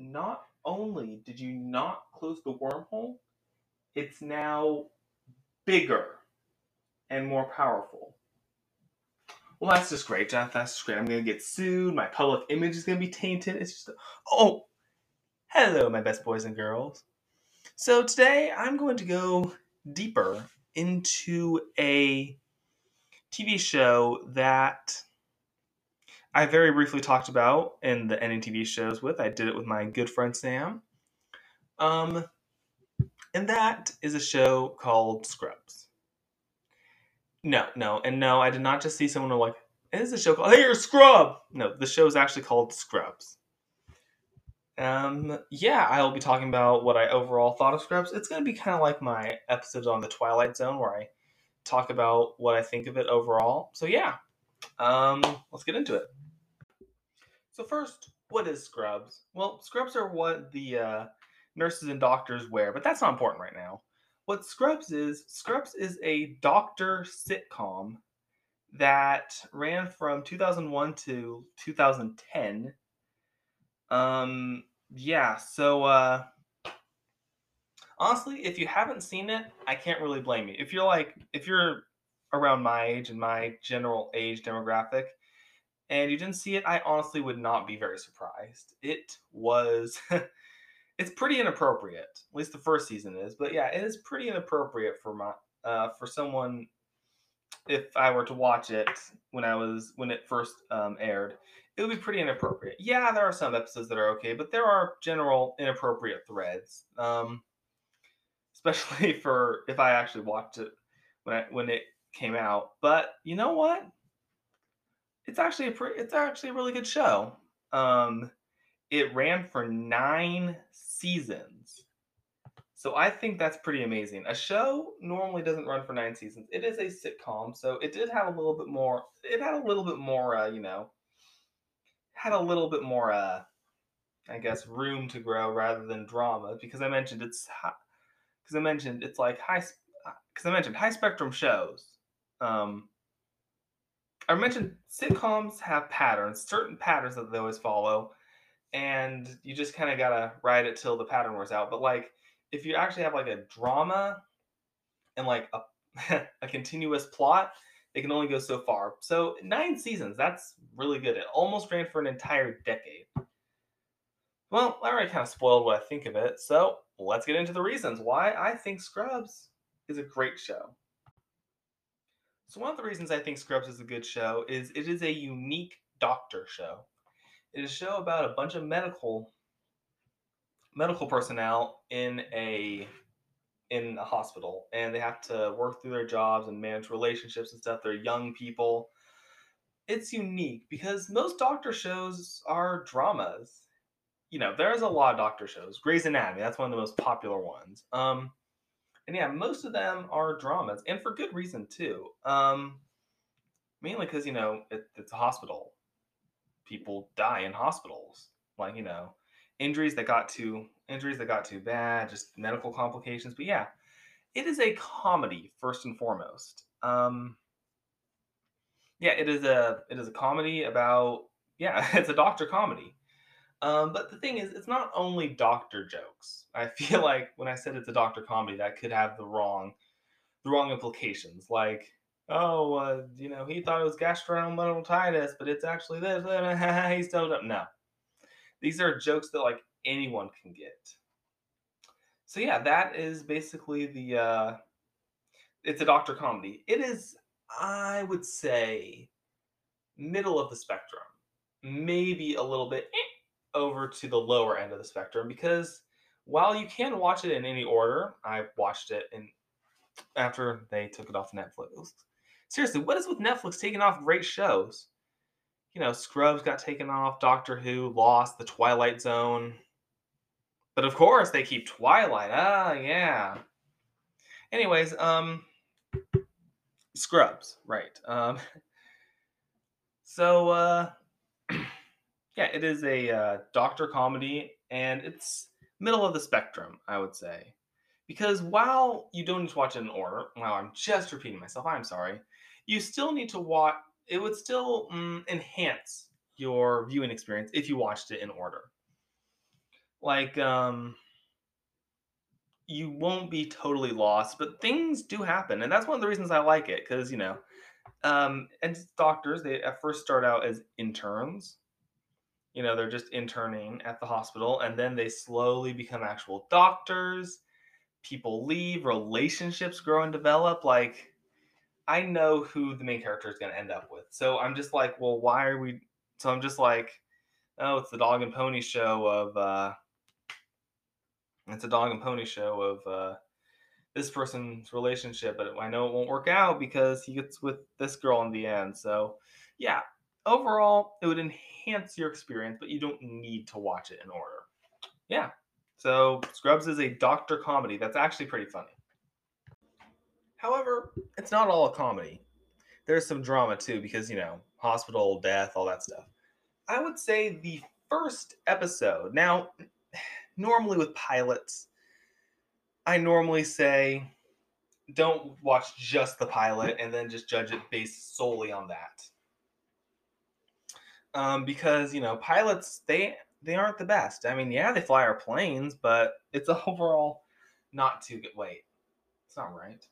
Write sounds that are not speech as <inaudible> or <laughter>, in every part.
not only did you not close the wormhole, it's now bigger and more powerful. Well, that's just great, Jeff. That's just great. I'm gonna get sued. My public image is gonna be tainted. It's just oh, hello, my best boys and girls. So today I'm going to go deeper into a TV show that I very briefly talked about in the ending TV shows with. I did it with my good friend Sam. Um, and that is a show called Scrubs. No, no, and no, I did not just see someone like, it is a show called Hey, you're a Scrub! No, the show is actually called Scrubs. Um, yeah, I will be talking about what I overall thought of Scrubs. It's going to be kind of like my episodes on the Twilight Zone where I talk about what I think of it overall. So yeah, um, let's get into it. So first, what is Scrubs? Well, Scrubs are what the uh, nurses and doctors wear, but that's not important right now. What Scrubs is, Scrubs is a doctor sitcom that ran from 2001 to 2010. Um, yeah, so uh, honestly, if you haven't seen it, I can't really blame you. If you're like, if you're around my age and my general age demographic, and you didn't see it, I honestly would not be very surprised. It was <laughs> it's pretty inappropriate. At least the first season is. But yeah, it is pretty inappropriate for my uh, for someone if I were to watch it when I was when it first um, aired, it would be pretty inappropriate. Yeah, there are some episodes that are okay, but there are general inappropriate threads. Um, especially <laughs> for if I actually watched it when I when it came out. But you know what? It's actually a pretty, it's actually a really good show. Um, it ran for nine seasons. So I think that's pretty amazing. A show normally doesn't run for nine seasons. It is a sitcom, so it did have a little bit more. It had a little bit more, uh, you know, had a little bit more, uh, I guess, room to grow rather than drama because I mentioned it's because I mentioned it's like high because I mentioned high spectrum shows. Um, I mentioned sitcoms have patterns, certain patterns that they always follow, and you just kind of gotta ride it till the pattern wears out. But like, if you actually have like a drama and like a, <laughs> a continuous plot, it can only go so far. So nine seasons, that's really good. It almost ran for an entire decade. Well, I already kind of spoiled what I think of it, so let's get into the reasons why I think Scrubs is a great show. So one of the reasons I think Scrubs is a good show is it is a unique doctor show. It is a show about a bunch of medical medical personnel in a in a hospital and they have to work through their jobs and manage relationships and stuff. They're young people. It's unique because most doctor shows are dramas. You know, there's a lot of doctor shows. Grey's Anatomy, that's one of the most popular ones. Um, and yeah, most of them are dramas, and for good reason too. Um, mainly because you know it, it's a hospital. People die in hospitals, like you know, injuries that got too injuries that got too bad, just medical complications. But yeah, it is a comedy first and foremost. Um, yeah, it is a it is a comedy about yeah, <laughs> it's a doctor comedy. Um, but the thing is, it's not only doctor jokes. I <laughs> feel like when I said it's a doctor comedy, that could have the wrong, the wrong implications. Like, oh, uh, you know, he thought it was gastroenteritis, but it's actually this. <laughs> He's told up. No, these are jokes that like anyone can get. So yeah, that is basically the. Uh, it's a doctor comedy. It is, I would say, middle of the spectrum. Maybe a little bit. Eh, over to the lower end of the spectrum because while you can watch it in any order, I watched it in after they took it off Netflix. Seriously, what is with Netflix taking off great shows? You know, Scrubs got taken off, Doctor Who, Lost, The Twilight Zone. But of course, they keep Twilight. Ah, yeah. Anyways, um, Scrubs, right? Um, <laughs> so, uh, yeah, it is a uh, doctor comedy, and it's middle of the spectrum, I would say. Because while you don't need to watch it in order, wow, I'm just repeating myself, I'm sorry, you still need to watch, it would still mm, enhance your viewing experience if you watched it in order. like um you won't be totally lost, but things do happen, and that's one of the reasons I like it because you know, um, and doctors they at first start out as interns. You know, they're just interning at the hospital, and then they slowly become actual doctors. People leave, relationships grow and develop. Like, I know who the main character is going to end up with, so I'm just like, well, why are we? So I'm just like, oh, it's the dog and pony show of. uh it's a dog and pony show of uh, this person's relationship, but I know it won't work out because he gets with this girl in the end. So, yeah, overall, it would enhance your experience, but you don't need to watch it in order. Yeah. So, Scrubs is a doctor comedy that's actually pretty funny. However, it's not all a comedy. There's some drama too, because, you know, hospital, death, all that stuff. I would say the first episode. Now, <sighs> normally with pilots, I normally say don't watch just the pilot and then just judge it based solely on that. Um, because you know pilots they they aren't the best. I mean, yeah, they fly our planes, but it's <laughs> overall not too good. Wait, it's not right.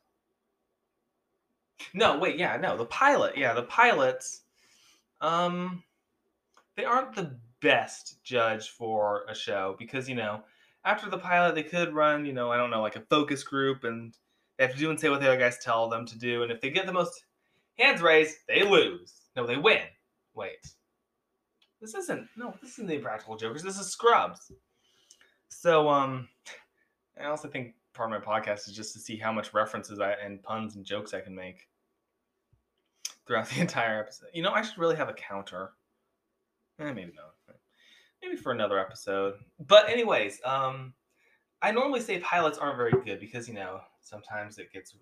No, wait, yeah, no, the pilot, yeah, the pilots, um, they aren't the best judge for a show because you know after the pilot they could run you know I don't know like a focus group and they have to do and say what the other guys tell them to do and if they get the most hands raised they lose no they win wait this isn't no this isn't the Impractical Jokers this is Scrubs so um I also think part of my podcast is just to see how much references I, and puns and jokes I can make throughout the <laughs> entire episode you know I should really have a counter Eh, maybe not. Maybe for another episode. But anyways, um, I normally say pilots aren't very good because you know sometimes it gets,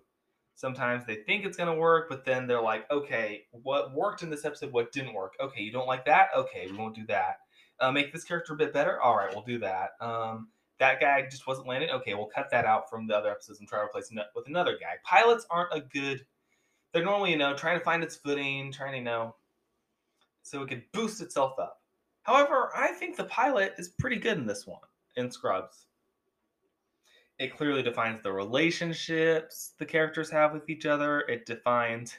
sometimes they think it's gonna work, but then they're like, okay, what worked in this episode, what didn't work? Okay, you don't like that? Okay, we won't do that. Uh, make this character a bit better. All right, we'll do that. Um, that guy just wasn't landing. Okay, we'll cut that out from the other episodes and try to replace it with another guy. Pilots aren't a good. They're normally, you know, trying to find its footing, trying to, you know, so it could boost itself up. However, I think the pilot is pretty good in this one, in Scrubs. It clearly defines the relationships the characters have with each other. It defines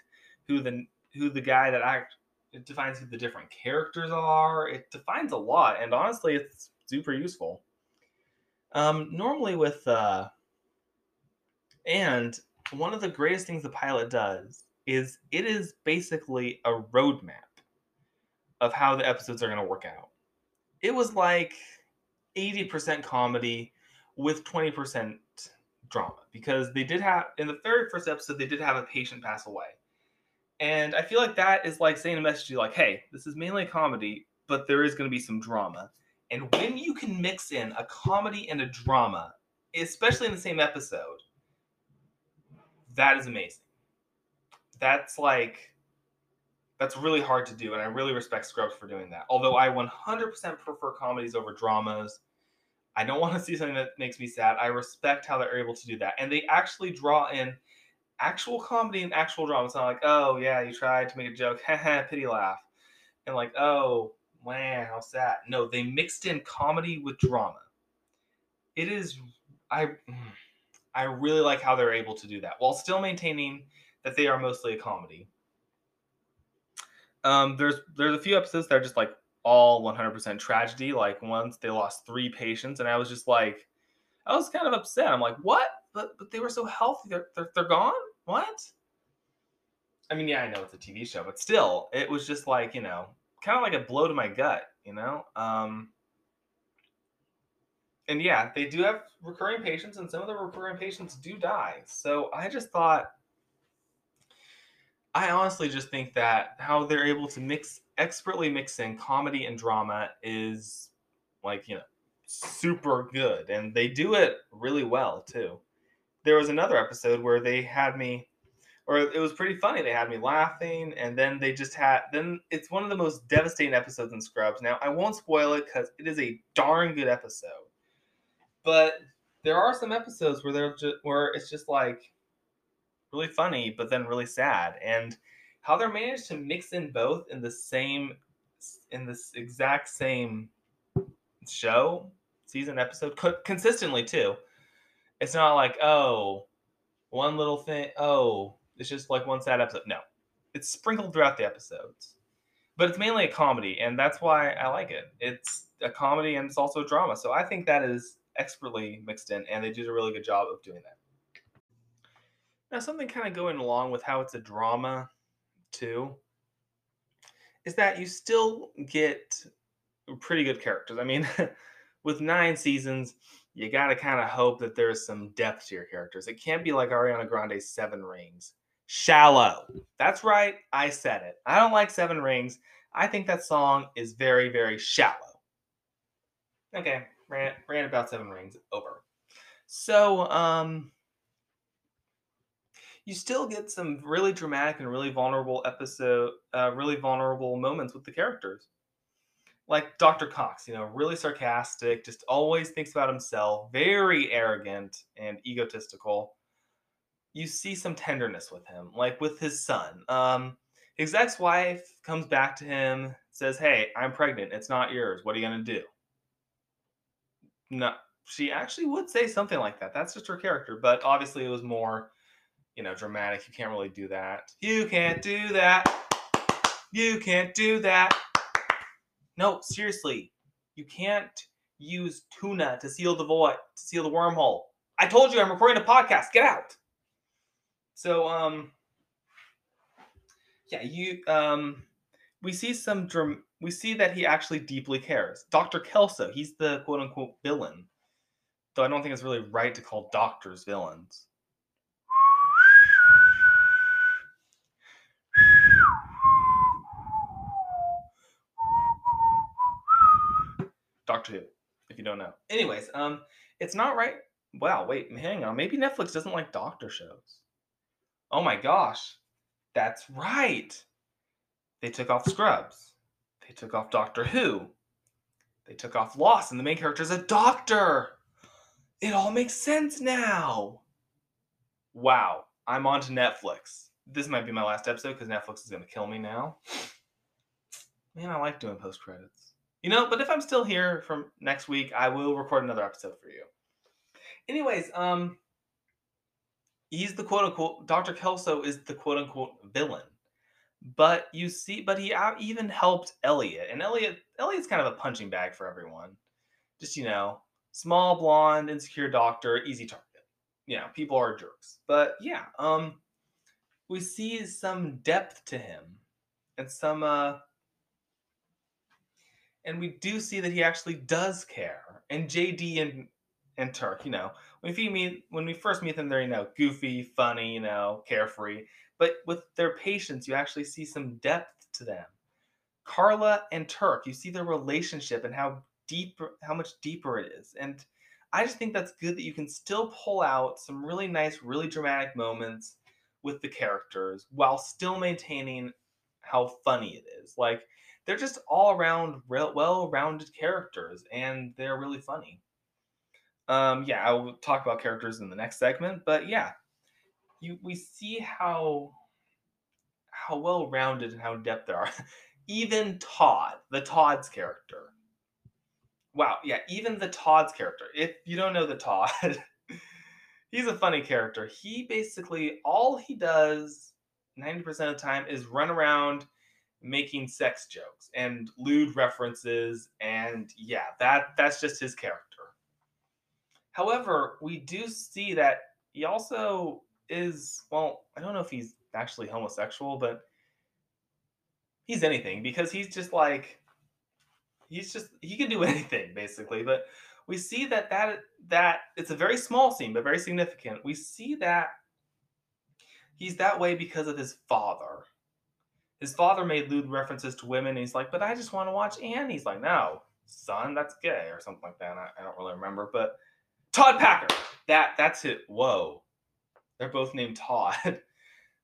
who the who the guy that act it defines who the different characters are. It defines a lot, and honestly, it's super useful. Um, normally with uh, and one of the greatest things the pilot does is it is basically a roadmap of how the episodes are going to work out. It was like 80% comedy with 20% drama because they did have in the very first episode they did have a patient pass away. And I feel like that is like saying a message to you like, hey, this is mainly a comedy, but there is going to be some drama. And when you can mix in a comedy and a drama, especially in the same episode, that is amazing. That's like that's really hard to do, and I really respect Scrubs for doing that. Although I 100% prefer comedies over dramas. I don't want to see something that makes me sad. I respect how they're able to do that, and they actually draw in actual comedy and actual drama. It's not like, oh yeah, you tried to make a joke, <laughs> pity laugh, and like, oh man, how sad. No, they mixed in comedy with drama. It is, I, I really like how they're able to do that while still maintaining that they are mostly a comedy. Um, there's there's a few episodes that are just like all 100% tragedy. Like once they lost three patients, and I was just like, I was kind of upset. I'm like, what? But but they were so healthy. They're they're, they're gone. What? I mean, yeah, I know it's a TV show, but still, it was just like you know, kind of like a blow to my gut. You know. Um, and yeah, they do have recurring patients, and some of the recurring patients do die. So I just thought I honestly just think that how they're able to mix expertly mixing comedy and drama is like, you know, super good and they do it really well too. There was another episode where they had me or it was pretty funny. They had me laughing and then they just had then it's one of the most devastating episodes in Scrubs. Now, I won't spoil it cuz it is a darn good episode. But there are some episodes where they're just where it's just like really funny, but then really sad. And how they're managed to mix in both in the same in this exact same show season episode co- consistently too. It's not like oh, one little thing. Oh, it's just like one sad episode. No, it's sprinkled throughout the episodes, but it's mainly a comedy, and that's why I like it. It's a comedy and it's also a drama, so I think that is expertly mixed in, and they did a really good job of doing that. Now, something kind of going along with how it's a drama, too, is that you still get pretty good characters. I mean, <laughs> with nine seasons, you got to kind of hope that there's some depth to your characters. It can't be like Ariana Grande's Seven Rings. Shallow. That's right. I said it. I don't like Seven Rings. I think that song is very, very shallow. Okay, rant, rant about Seven Rings. Over. So, um, you still get some really dramatic and really vulnerable episode, uh, really vulnerable moments with the characters. Like Dr. Cox, you know, really sarcastic, just always thinks about himself, very arrogant and egotistical. You see some tenderness with him, like with his son. Um, his ex-wife comes back to him, says, "Hey, I'm pregnant. It's not yours. What are you gonna do?" No, she actually would say something like that. That's just her character, but obviously it was more you know, dramatic. You can't really do that. You can't do that. You can't do that. No, seriously. You can't use tuna to seal the void, to seal the wormhole. I told you I'm recording a podcast. Get out. So, um, yeah, you, um, we see some dram- we see that he actually deeply cares. Dr. Kelso, he's the quote unquote villain. Though I don't think it's really right to call doctors villains. Doctor Who, if you don't know. Anyways, um, it's not right. Wow, wait, hang on. Maybe Netflix doesn't like doctor shows. Oh my gosh, that's right. They took off Scrubs. They took off Doctor Who. They took off Lost, and the main character is a doctor. It all makes sense now. Wow, I'm on to Netflix. This might be my last episode because Netflix is going to kill me now. Man, I like doing post credits. You know, but if I'm still here from next week, I will record another episode for you. Anyways, um, he's the quote unquote Dr. Kelso is the quote unquote villain. But you see, but he even helped Elliot, and Elliot Elliot's kind of a punching bag for everyone. Just you know, small, blonde, insecure doctor, easy target. You know, people are jerks. But yeah, um, we see some depth to him, and some uh, and we do see that he actually does care. And JD and and Turk, you know, when we meet when we first meet them, they're you know goofy, funny, you know, carefree. But with their patience, you actually see some depth to them. Carla and Turk, you see their relationship and how deep, how much deeper it is. And I just think that's good that you can still pull out some really nice, really dramatic moments with the characters while still maintaining how funny it is. Like they're just all around well-rounded characters, and they're really funny. Um, yeah, I will talk about characters in the next segment, but yeah, you we see how how well-rounded and how depth there are. <laughs> even Todd, the Todd's character. Wow, yeah, even the Todd's character. If you don't know the Todd, <laughs> he's a funny character. He basically all he does 90% of the time is run around making sex jokes and lewd references and yeah that that's just his character. However we do see that he also is well i don't know if he's actually homosexual but he's anything because he's just like he's just he can do <laughs> anything basically. But we see that that that it's a very small scene but very significant. We see that he's that way because of his father his father made lewd references to women. he's like, but I just want to watch Annie. He's like, no, son, that's gay or something like that. I, I don't really remember, but Todd Packer. That that's it. Whoa, they're both named Todd. <laughs>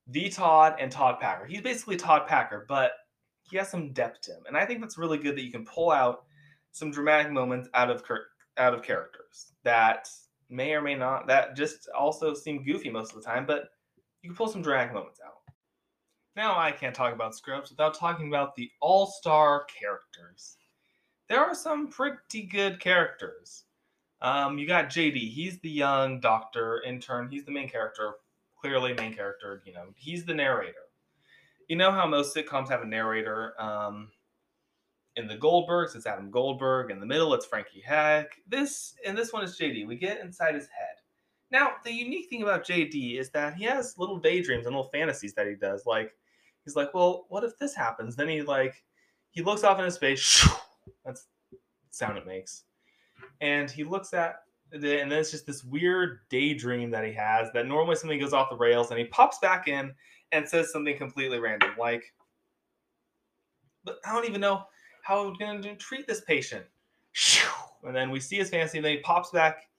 the Todd and Todd Packer. He's basically Todd Packer, but he has some depth to him, and I think that's really good that you can pull out some dramatic moments out of out of characters that may or may not that just also seem goofy most of the time, but you can pull some dramatic moments out. Now I can't talk about Scrubs without talking about the all-star characters. There are some pretty good characters. Um, you got JD. He's the young doctor intern. He's the main character, clearly main character. You know, he's the narrator. You know how most sitcoms have a narrator. Um, in the Goldbergs, it's Adam Goldberg. In the middle, it's Frankie Heck. This and this one is JD. We get inside his head. Now, the unique thing about JD is that he has little daydreams and little fantasies that he does. Like, he's like, well, what if this happens? Then he like, he looks off in his space. <laughs> That's the sound it makes. And he looks at the, and then it's just this weird daydream that he has that normally something goes off the rails and he pops back in and says something completely random. Like, but I don't even know how I'm going to treat this patient. <laughs> And then we see his fantasy, and then he pops back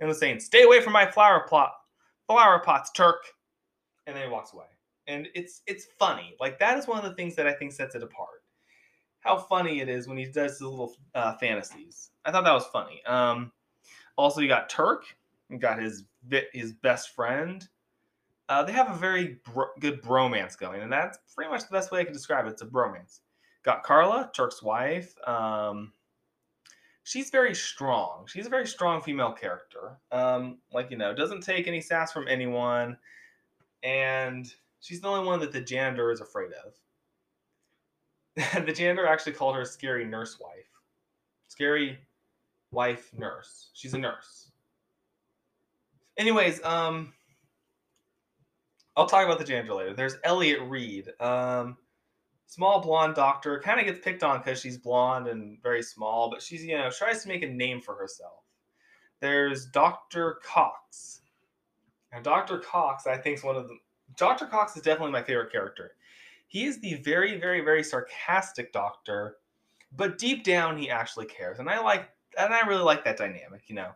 and was saying, "Stay away from my flower plot, flower pots, Turk." And then he walks away, and it's it's funny. Like that is one of the things that I think sets it apart. How funny it is when he does his little uh, fantasies. I thought that was funny. Um, also, you got Turk. You got his his best friend. Uh, they have a very bro- good bromance going, and that's pretty much the best way I can describe it. It's a bromance. Got Carla, Turk's wife. Um, she's very strong. She's a very strong female character. Um, like you know, doesn't take any sass from anyone, and she's the only one that the janitor is afraid of. <laughs> the janitor actually called her scary nurse wife. Scary wife nurse. She's a nurse. Anyways, um, I'll talk about the janitor later. There's Elliot Reid. Um, small blonde doctor kind of gets picked on because she's blonde and very small but she's you know tries to make a name for herself there's dr cox and dr cox i think is one of the dr cox is definitely my favorite character he is the very very very sarcastic doctor but deep down he actually cares and i like and i really like that dynamic you know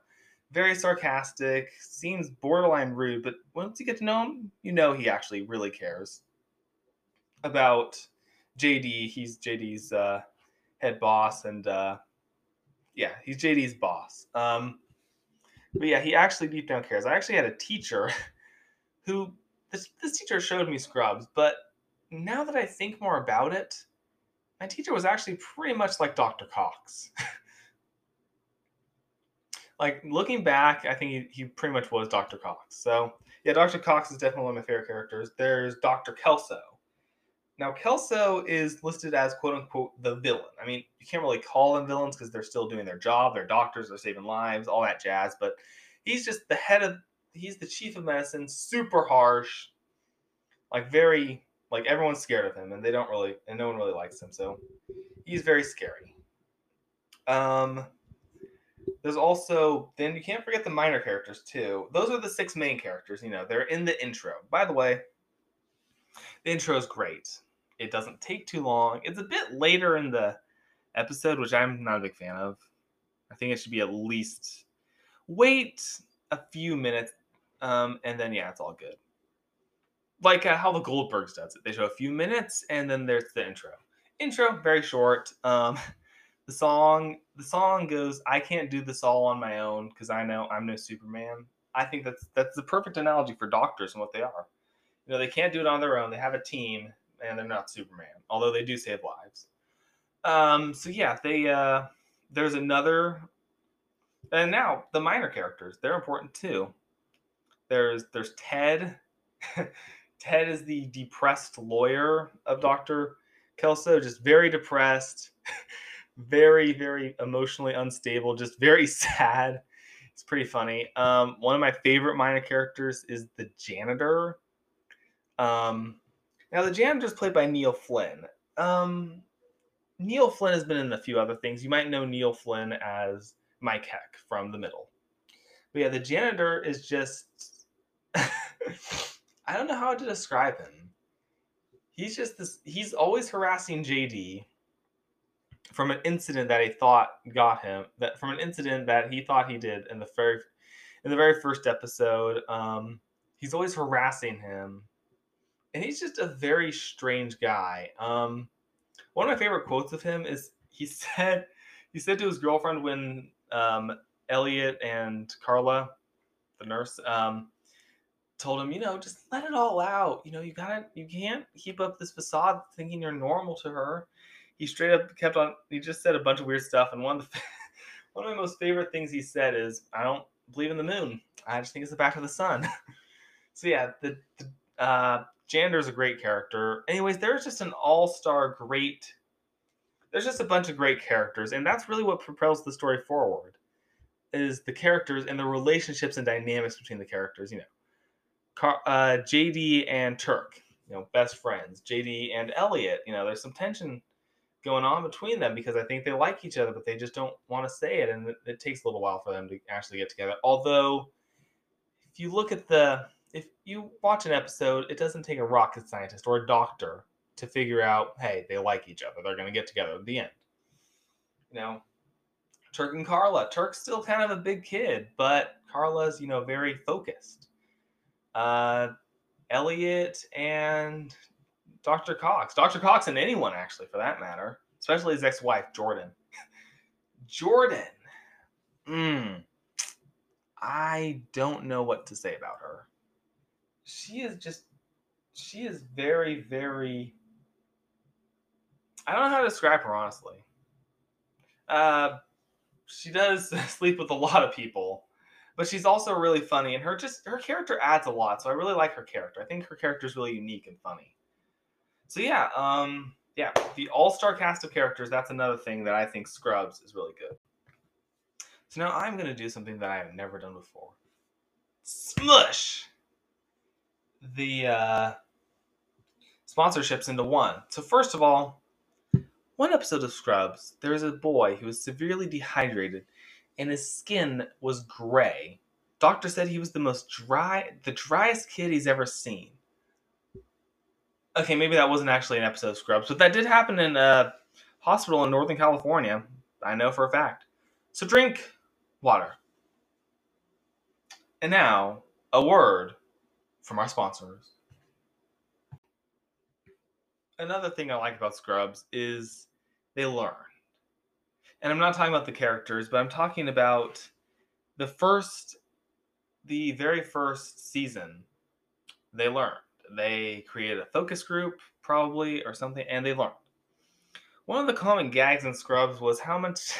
very sarcastic seems borderline rude but once you get to know him you know he actually really cares about JD. He's JD's uh, head boss, and uh, yeah, he's JD's boss. Um, but yeah, he actually deep down cares. I actually had a teacher <laughs> who this this teacher showed me Scrubs, but now that I think more about it, my teacher was actually pretty much like Dr. Cox. <laughs> like looking back, I think he, he pretty much was Dr. Cox. So yeah, Dr. Cox is definitely one of my favorite characters. There's Dr. Kelso. Now, Kelso is listed as quote unquote the villain. I mean, you can't really call them villains because they're still doing their job. They're doctors, they're saving lives, all that jazz. But he's just the head of, he's the chief of medicine, super harsh, like very, like everyone's scared of him and they don't really, and no one really likes him. So he's very scary. Um, there's also, then you can't forget the minor characters too. Those are the six main characters, you know, they're in the intro. By the way, the intro is great. It doesn't take too long. It's a bit later in the episode, which I'm not a big fan of. I think it should be at least wait a few minutes, um, and then yeah, it's all good. Like uh, how the Goldbergs does it. They show a few minutes, and then there's the intro. Intro very short. Um, <laughs> the song the song goes, "I can't do this all on my own because I know I'm no Superman." I think that's that's the perfect analogy for doctors and what they are. You know, they can't do it on their own. They have a team, and they're not Superman, although they do save lives. Um, so yeah, they uh, there's another, and now the minor characters they're important too. There's there's Ted. <laughs> Ted is the depressed lawyer of Doctor Kelso, just very depressed, <laughs> very very emotionally unstable, just very <laughs> sad. It's pretty funny. Um, one of my favorite minor characters is the janitor. Um, now, the janitor is played by Neil Flynn. Um, Neil Flynn has been in a few other things. You might know Neil Flynn as Mike Heck from The Middle. But yeah, the janitor is just. I don't know how to describe him. He's just this. He's always harassing JD from an incident that he thought got him. That from an incident that he thought he did in the very, in the very first episode. Um, he's always harassing him and he's just a very strange guy. Um, one of my favorite quotes of him is he <laughs> said he said to his girlfriend when um, Elliot and Carla, the nurse, um, told him, you know, just let it all out. You know, you gotta, you can't keep up this facade thinking you're normal to her. He straight up kept on. He just said a bunch of weird stuff, and one of the <laughs> one of my most favorite things he said is, "I don't believe in the moon. I just think it's the back of the sun." <laughs> so yeah, the, the uh, Jander's a great character. Anyways, there's just an all-star great. There's just a bunch of great characters, and that's really what propels the story forward. Is the characters and the relationships and dynamics between the characters. You know, Car- uh, JD and Turk, you know, best friends. JD and Elliot, you know, there's some tension going on between them because I think they like each other, but they just don't want to say it, and it, it takes a little while for them to actually get together. Although, if you look at the, if you watch an episode, it doesn't take a rocket scientist or a doctor to figure out, hey, they like each other, they're going to get together at the end. You know, Turk and Carla. Turk's still kind of a big kid, but Carla's, you know, very focused. Uh, Elliot and Dr. Cox. Dr. Cox and anyone, actually, for that matter, especially his ex wife, Jordan. <laughs> Jordan. Mm, I don't know what to say about her. She is just, she is very, very. I don't know how to describe her, honestly. Uh, she does <laughs> sleep with a lot of people, but she's also really funny, and her just her character adds a lot. So I really like her character. I think her character is really unique and funny. So yeah, um, yeah, the all-star cast of characters. That's another thing that I think Scrubs is really good. So now I'm gonna do something that I have never done before. Smush the uh, sponsorships into one. So first of all, one episode of Scrubs, there was a boy who was severely dehydrated, and his skin was gray. Doctor said he was the most dry, the driest kid he's ever seen okay, maybe that wasn't actually an episode of Scrubs, but that did happen in a hospital in Northern California. I know for a fact. So drink water. And now, a word from our sponsors. Another thing I like about Scrubs is they learn. And I'm not talking about the characters, but I'm talking about the first, the very first season, they learn they created a focus group, probably, or something, and they learned. One of the common gags in Scrubs was how much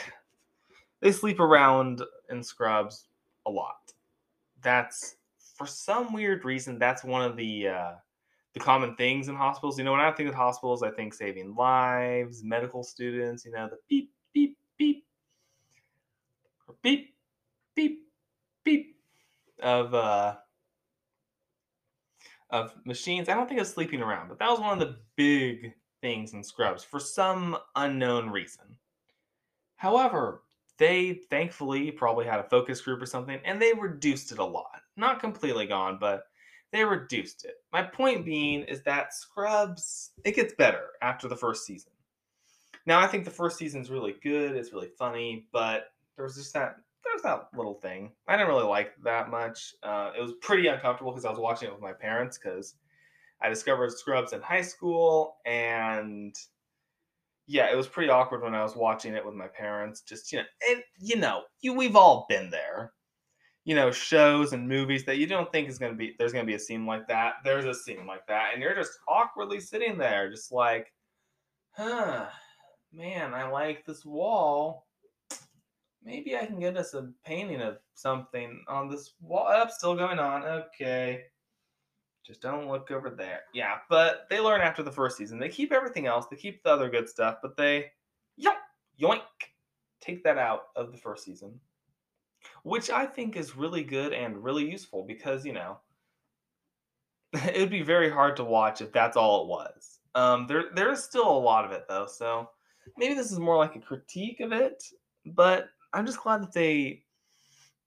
<laughs> they sleep around in Scrubs a lot. That's for some weird reason. That's one of the uh, the common things in hospitals. You know, when I think of hospitals, I think saving lives, medical students. You know, the beep beep beep, or beep beep beep of uh, of machines. I don't think it's sleeping around, but that was one of the big things in Scrubs for some unknown reason. However, they thankfully probably had a focus group or something, and they reduced it a lot. Not completely gone, but they reduced it. My point being is that Scrubs, it gets better after the first season. Now, I think the first season is really good, it's really funny, but there was just that there's that little thing. I didn't really like that much. Uh, it was pretty uncomfortable because I was watching it with my parents because I discovered Scrubs in high school, and yeah, it was pretty awkward when I was watching it with my parents. Just you know, and you know, you we've all been there. You know, shows and movies that you don't think is gonna be there's gonna be a scene like that. There's a scene like that, and you're just awkwardly sitting there, just like, huh, man, I like this wall maybe I can get us a painting of something on this wall. Up, oh, still going on. Okay. Just don't look over there. Yeah, but they learn after the first season. They keep everything else. They keep the other good stuff, but they yoink, yoink, take that out of the first season, which I think is really good and really useful because you know <laughs> it would be very hard to watch if that's all it was. Um, there there is still a lot of it though, so maybe this is more like a critique of it, but I'm just glad that they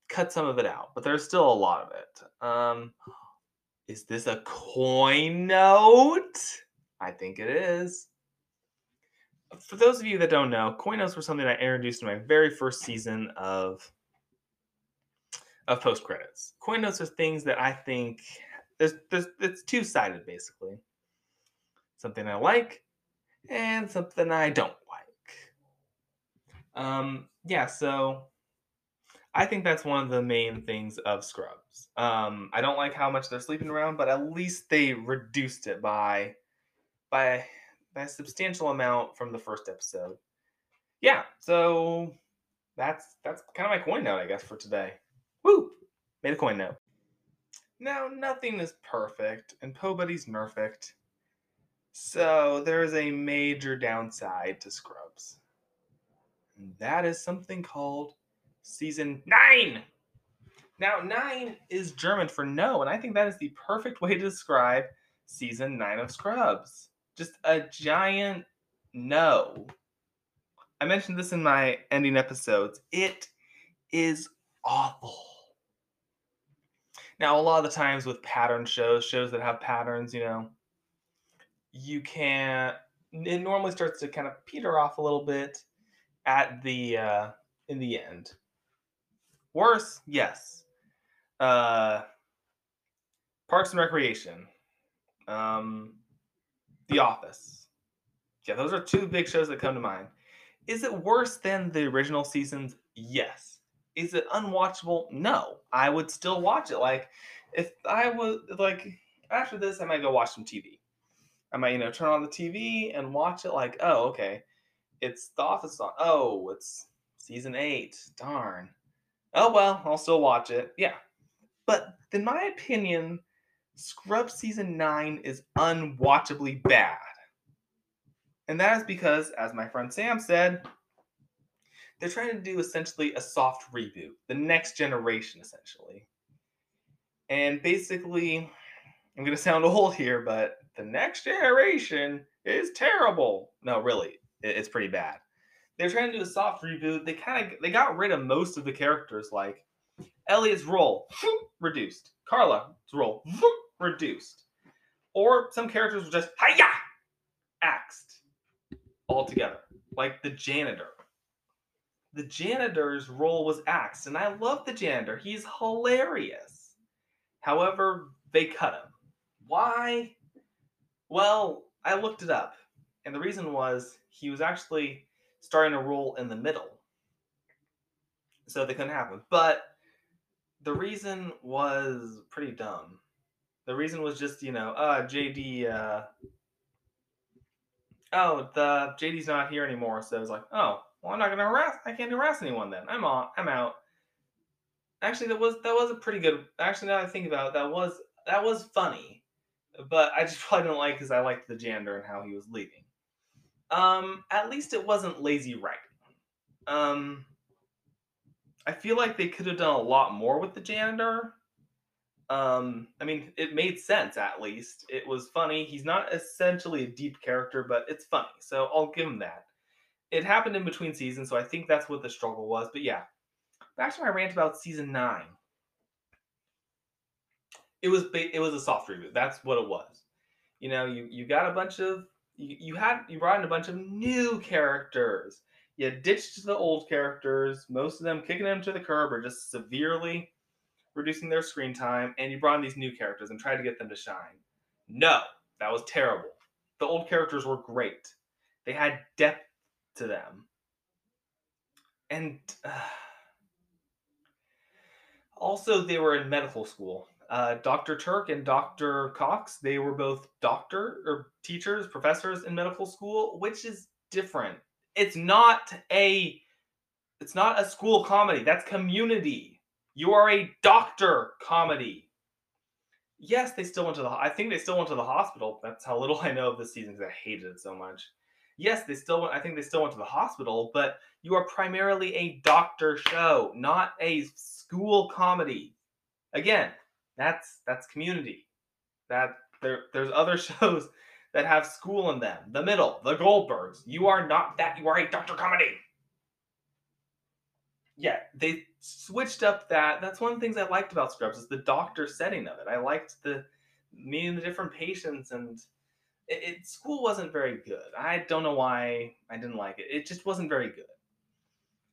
cut some of it out, but there's still a lot of it. Um, is this a coin note? I think it is. For those of you that don't know, coin notes were something I introduced in my very first season of of post credits. Coin notes are things that I think there's, there's it's two sided basically. Something I like and something I don't like. Um, yeah, so I think that's one of the main things of Scrubs. Um, I don't like how much they're sleeping around, but at least they reduced it by by by a substantial amount from the first episode. Yeah, so that's that's kind of my coin note, I guess, for today. Woo! Made a coin note. Now, nothing is perfect, and Po Buddy's perfect. So there is a major downside to Scrubs. And that is something called season nine. Now, nine is German for no, and I think that is the perfect way to describe season nine of Scrubs. Just a giant no. I mentioned this in my ending episodes. It is awful. Now, a lot of the times with pattern shows, shows that have patterns, you know, you can't. It normally starts to kind of peter off a little bit at the uh, in the end. Worse, yes. Uh, Parks and Recreation, um, The Office. Yeah, those are two big shows that come to mind. Is it worse than the original seasons? Yes. Is it unwatchable? No. I would still watch it. Like, if I was like after this, I might go watch some TV. I might, you know, turn on the TV and watch it. Like, oh, okay, it's The Office on. Oh, it's season eight. Darn. Oh well, I'll still watch it. Yeah, but in my opinion, Scrub season nine is unwatchably bad. And that is because, as my friend Sam said, they're trying to do essentially a soft reboot, the next generation, essentially. And basically, I'm going to sound old here, but the next generation is terrible. No, really, it's pretty bad. They're trying to do a soft reboot. They kind of they got rid of most of the characters, like Elliot's role reduced, Carla's role reduced, or some characters were just hiya axed altogether, like the janitor. The janitor's role was axed, and I love the janitor. He's hilarious. However, they cut him. Why? Well, I looked it up, and the reason was he was actually starting a role in the middle. So they couldn't happen. But the reason was pretty dumb. The reason was just, you know, uh, JD, uh, oh, the JD's not here anymore. So it's like, oh, well, I'm not gonna harass. I can't harass anyone then. I'm on. I'm out. Actually, that was that was a pretty good. Actually, now I think about it, that was that was funny, but I just <laughs> probably didn't like because I liked the janitor and how he was leaving. Um, at least it wasn't lazy writing. Um, I feel like they could have done a lot more with the janitor. Um, I mean, it made sense at least. It was funny. He's not essentially a deep character, but it's funny. So I'll give him that. It happened in between seasons, so I think that's what the struggle was. But yeah, back to my rant about season nine. It was it was a soft reboot. That's what it was. You know, you you got a bunch of you, you had you brought in a bunch of new characters. You ditched the old characters, most of them kicking them to the curb or just severely reducing their screen time, and you brought in these new characters and tried to get them to shine. No, that was terrible. The old characters were great. They had depth to them. And uh, also, they were in medical school. Uh, Dr. Turk and Dr. Cox, they were both doctor or teachers, professors in medical school, which is different. It's not a it's not a school comedy. That's community. You are a doctor comedy. Yes, they still went to the. I think they still went to the hospital. That's how little <laughs> I know of this season because I hated it so much. Yes, they still went. I think they still went to the hospital, but you are primarily a doctor show, not a school comedy. Again, that's that's community. That there there's other <laughs> shows that have school in them. The middle, the Goldbergs. You are not that. You are a doctor comedy yeah, they switched up that. That's one of the things I liked about Scrubs is the doctor setting of it. I liked the meeting the different patients and it, it, school wasn't very good. I don't know why I didn't like it. It just wasn't very good.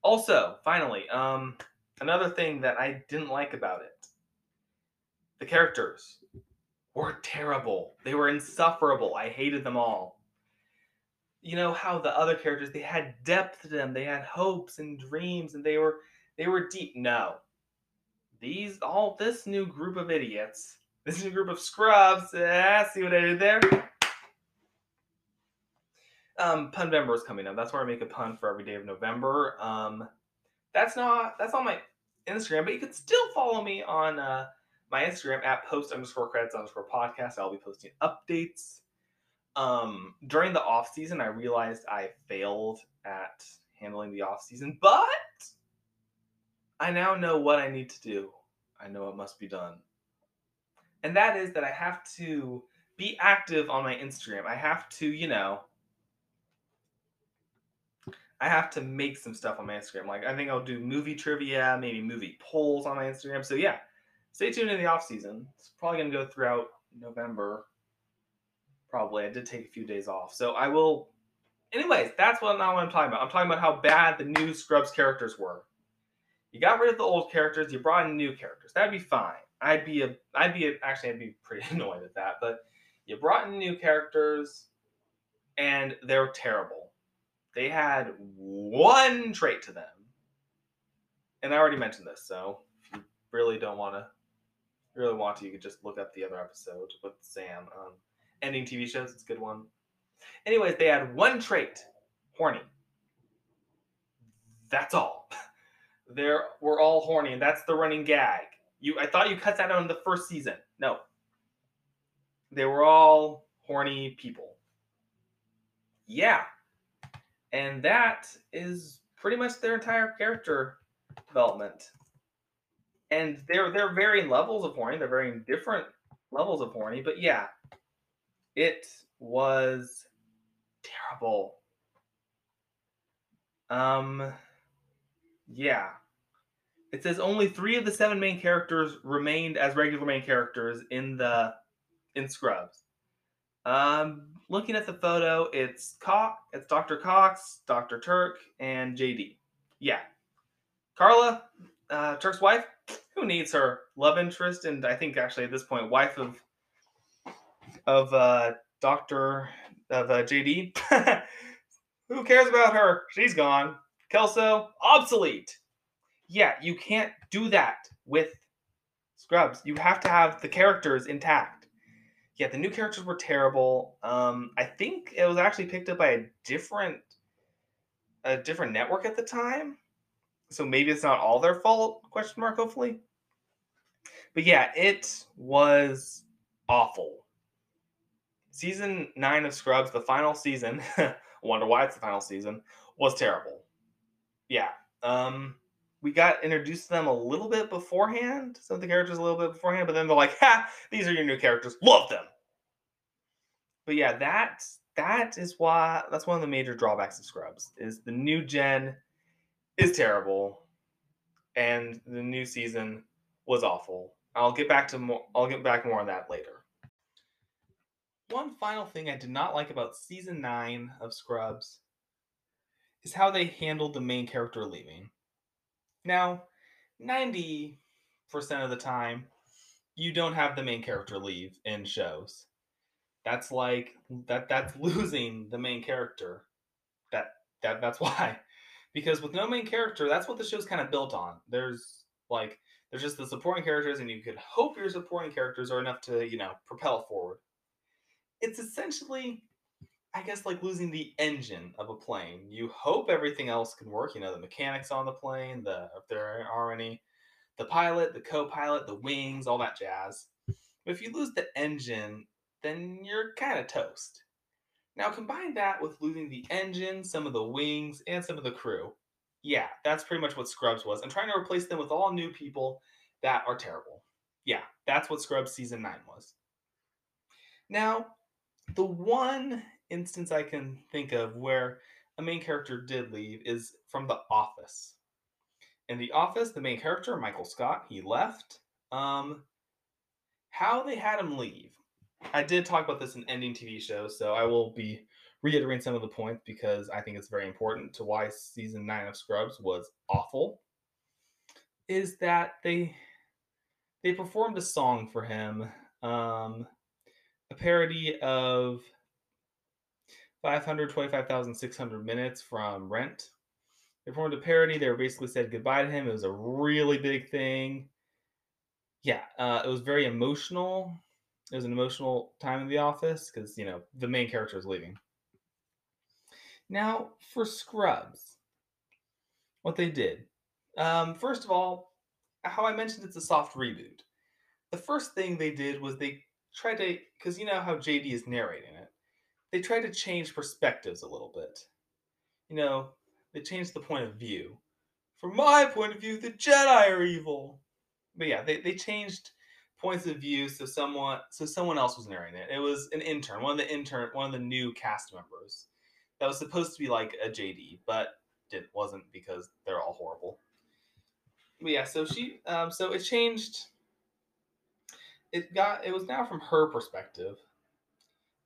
Also, finally, um, another thing that I didn't like about it, the characters were terrible. They were insufferable. I hated them all. You know how the other characters they had depth to them, they had hopes and dreams, and they were they were deep. No, these all this new group of idiots, this new group of scrubs. Ah, see what I did there? Um, pun November is coming up. That's where I make a pun for every day of November. Um, that's not that's on my Instagram, but you can still follow me on uh, my Instagram at post underscore credits underscore podcast. I'll be posting updates. Um, during the off season, I realized I failed at handling the off season, but I now know what I need to do. I know it must be done. And that is that I have to be active on my Instagram. I have to, you know, I have to make some stuff on my Instagram. Like I think I'll do movie trivia, maybe movie polls on my Instagram. So yeah, stay tuned in the off season. It's probably gonna go throughout November. Probably. I did take a few days off. So I will anyways, that's what not what I'm talking about. I'm talking about how bad the new Scrubs characters were. You got rid of the old characters, you brought in new characters. That'd be fine. I'd be a I'd be a, actually I'd be pretty <laughs> annoyed at that, but you brought in new characters and they're terrible. They had one trait to them. And I already mentioned this, so if you really don't want to really want to, you could just look up the other episode with Sam. Um, ending TV shows, it's a good one. Anyways, they had one trait horny. That's all. <laughs> They're, we're all horny, and that's the running gag. You, I thought you cut that out in the first season. No. They were all horny people. Yeah. And that is pretty much their entire character development. And they're they're varying levels of horny. They're varying different levels of horny. But yeah, it was terrible. Um, yeah. It says only three of the seven main characters remained as regular main characters in the in Scrubs. Um, looking at the photo, it's Cox, it's Dr. Cox, Dr. Turk, and JD. Yeah, Carla, uh, Turk's wife. Who needs her love interest? And I think actually at this point, wife of of uh, Doctor of uh, JD. <laughs> Who cares about her? She's gone. Kelso, obsolete. Yeah, you can't do that with Scrubs. You have to have the characters intact. Yeah, the new characters were terrible. Um, I think it was actually picked up by a different a different network at the time. So maybe it's not all their fault, question mark, hopefully. But yeah, it was awful season nine of Scrubs, the final season, <laughs> wonder why it's the final season, was terrible. Yeah. Um, we got introduced to them a little bit beforehand, some of the characters a little bit beforehand, but then they're like, ha, these are your new characters. Love them. But yeah, that that is why that's one of the major drawbacks of Scrubs is the new gen is terrible and the new season was awful. I'll get back to more I'll get back more on that later. One final thing I did not like about season 9 of Scrubs is how they handled the main character leaving. Now, 90% of the time, you don't have the main character leave in shows. That's like that that's <laughs> losing the main character. That that that's why. Because with no main character, that's what the show's kind of built on. There's like there's just the supporting characters and you could hope your supporting characters are enough to, you know, propel forward it's essentially I guess like losing the engine of a plane. You hope everything else can work. You know, the mechanics on the plane, the if there are any, the pilot, the co-pilot, the wings, all that jazz. But if you lose the engine, then you're kind of toast. Now combine that with losing the engine, some of the wings, and some of the crew. Yeah, that's pretty much what Scrubs was. And trying to replace them with all new people that are terrible. Yeah, that's what Scrubs season 9 was. Now, the one instance I can think of where a main character did leave is from The Office. In The Office, the main character, Michael Scott, he left. Um, how they had him leave. I did talk about this in ending TV shows, so I will be reiterating some of the points because I think it's very important to why season nine of Scrubs was awful. Is that they they performed a song for him. Um, a parody of 525,600 minutes from Rent. They performed a parody. They basically said goodbye to him. It was a really big thing. Yeah, uh, it was very emotional. It was an emotional time in the office because, you know, the main character is leaving. Now, for Scrubs, what they did, Um, first of all, how I mentioned it's a soft reboot. The first thing they did was they tried to, because you know how JD is narrating it, they tried to change perspectives a little bit. You know, they changed the point of view. From my point of view, the Jedi are evil. But yeah, they, they changed points of view so someone so someone else was narrating it. It was an intern, one of the intern, one of the new cast members that was supposed to be like a JD, but it wasn't because they're all horrible. But yeah, so she um, so it changed. It got it was now from her perspective,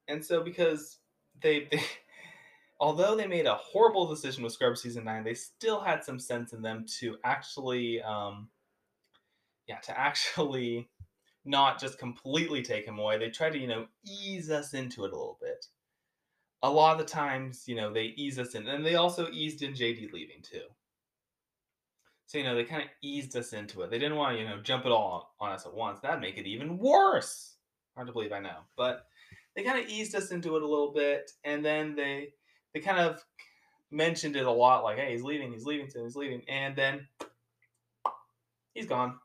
and so because they <laughs> they although they made a horrible decision with Scrubs season nine, they still had some sense in them to actually um, yeah to actually not just completely take him away. They try to, you know, ease us into it a little bit. A lot of the times, you know, they ease us in, and they also eased in JD leaving too. So, you know, they kind of eased us into it. They didn't want to, you know, jump it all on us at once. That'd make it even worse. Hard to believe, I know. But they kind of eased us into it a little bit, and then they they kind of mentioned it a lot, like, hey, he's leaving, he's leaving, he's leaving, and then he's gone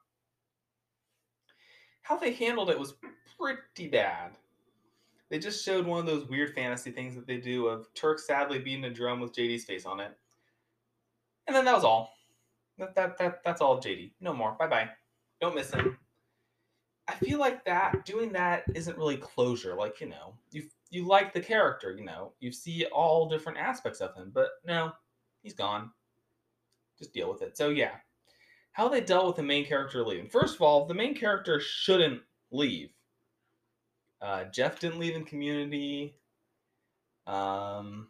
how they handled it was pretty bad. They just showed one of those weird fantasy things that they do of Turk sadly beating a drum with JD's face on it. And then that was all. That, that, that that's all JD. No more. Bye bye. Don't miss him. I feel like that doing that isn't really closure. Like you know, you you like the character. You know, you see all different aspects of him, but no, he's gone. Just deal with it. So yeah, how they dealt with the main character leaving. First of all, the main character shouldn't leave. Uh, Jeff didn't leave in Community. Um,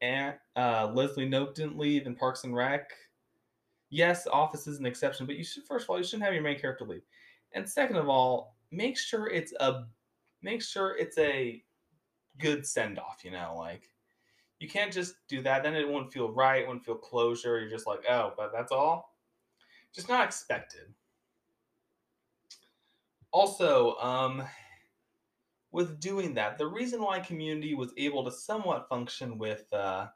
and uh, Leslie Knope didn't leave in Parks and Rec. Yes, Office is an exception, but you should first of all you shouldn't have your main character leave. And second of all, make sure it's a make sure it's a good send off. You know, like you can't just do that. Then it won't feel right. It won't feel closure. You're just like, oh, but that's all just not expected. Also, um, with doing that, the reason why Community was able to somewhat function with uh,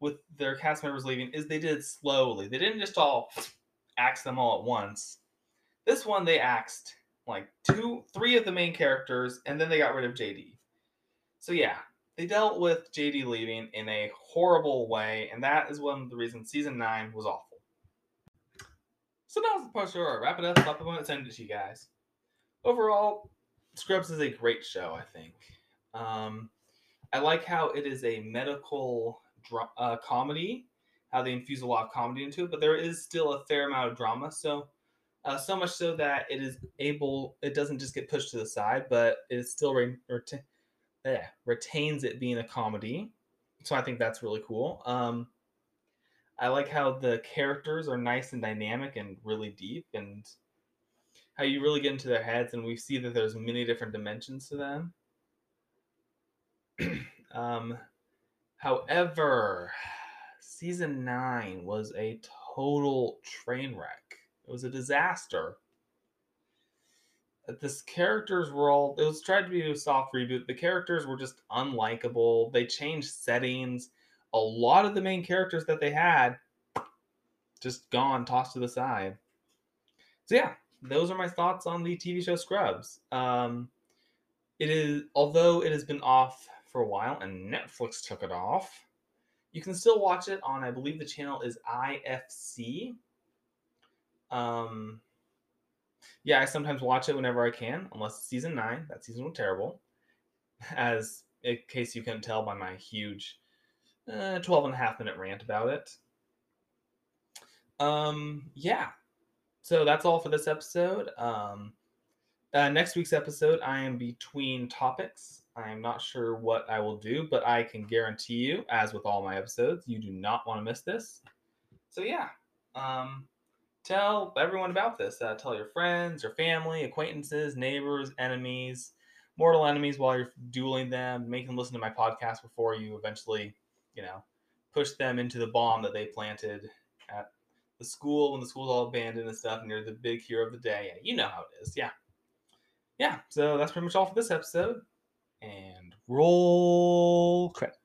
with their cast members leaving is they did slowly. They didn't just all axe them all at once. This one they axed like two, three of the main characters, and then they got rid of JD. So yeah, they dealt with JD leaving in a horrible way, and that is one of the reasons season nine was awful. So that was the post show. Wrap it up, the and send it to you guys. Overall, Scrubs is a great show, I think. Um, I like how it is a medical uh, comedy, how they infuse a lot of comedy into it, but there is still a fair amount of drama. So, uh, so much so that it is able, it doesn't just get pushed to the side, but it still re- yeah, retains it being a comedy. So I think that's really cool. Um, I like how the characters are nice and dynamic and really deep, and how you really get into their heads, and we see that there's many different dimensions to them. <clears throat> um, however, season nine was a total train wreck. It was a disaster. This characters were all. It was tried to be a soft reboot. The characters were just unlikable. They changed settings a lot of the main characters that they had just gone, tossed to the side. So yeah, those are my thoughts on the TV show Scrubs. Um, it is although it has been off for a while and Netflix took it off, you can still watch it on I believe the channel is IFC. Um, yeah, I sometimes watch it whenever I can, unless it's season nine. That season was terrible. <laughs> As in case you couldn't tell by my huge uh, 12 and a half minute rant about it. Um, yeah. So that's all for this episode. Um, uh, next week's episode, I am between topics. I am not sure what I will do, but I can guarantee you, as with all my episodes, you do not want to miss this. So yeah, um, tell everyone about this. Uh, tell your friends, your family, acquaintances, neighbors, enemies, mortal enemies while you're dueling them. Make them listen to my podcast before you eventually you know, push them into the bomb that they planted at the school when the school's all abandoned and stuff, and you're the big hero of the day. Yeah, you know how it is. Yeah. Yeah. So that's pretty much all for this episode. And roll credits.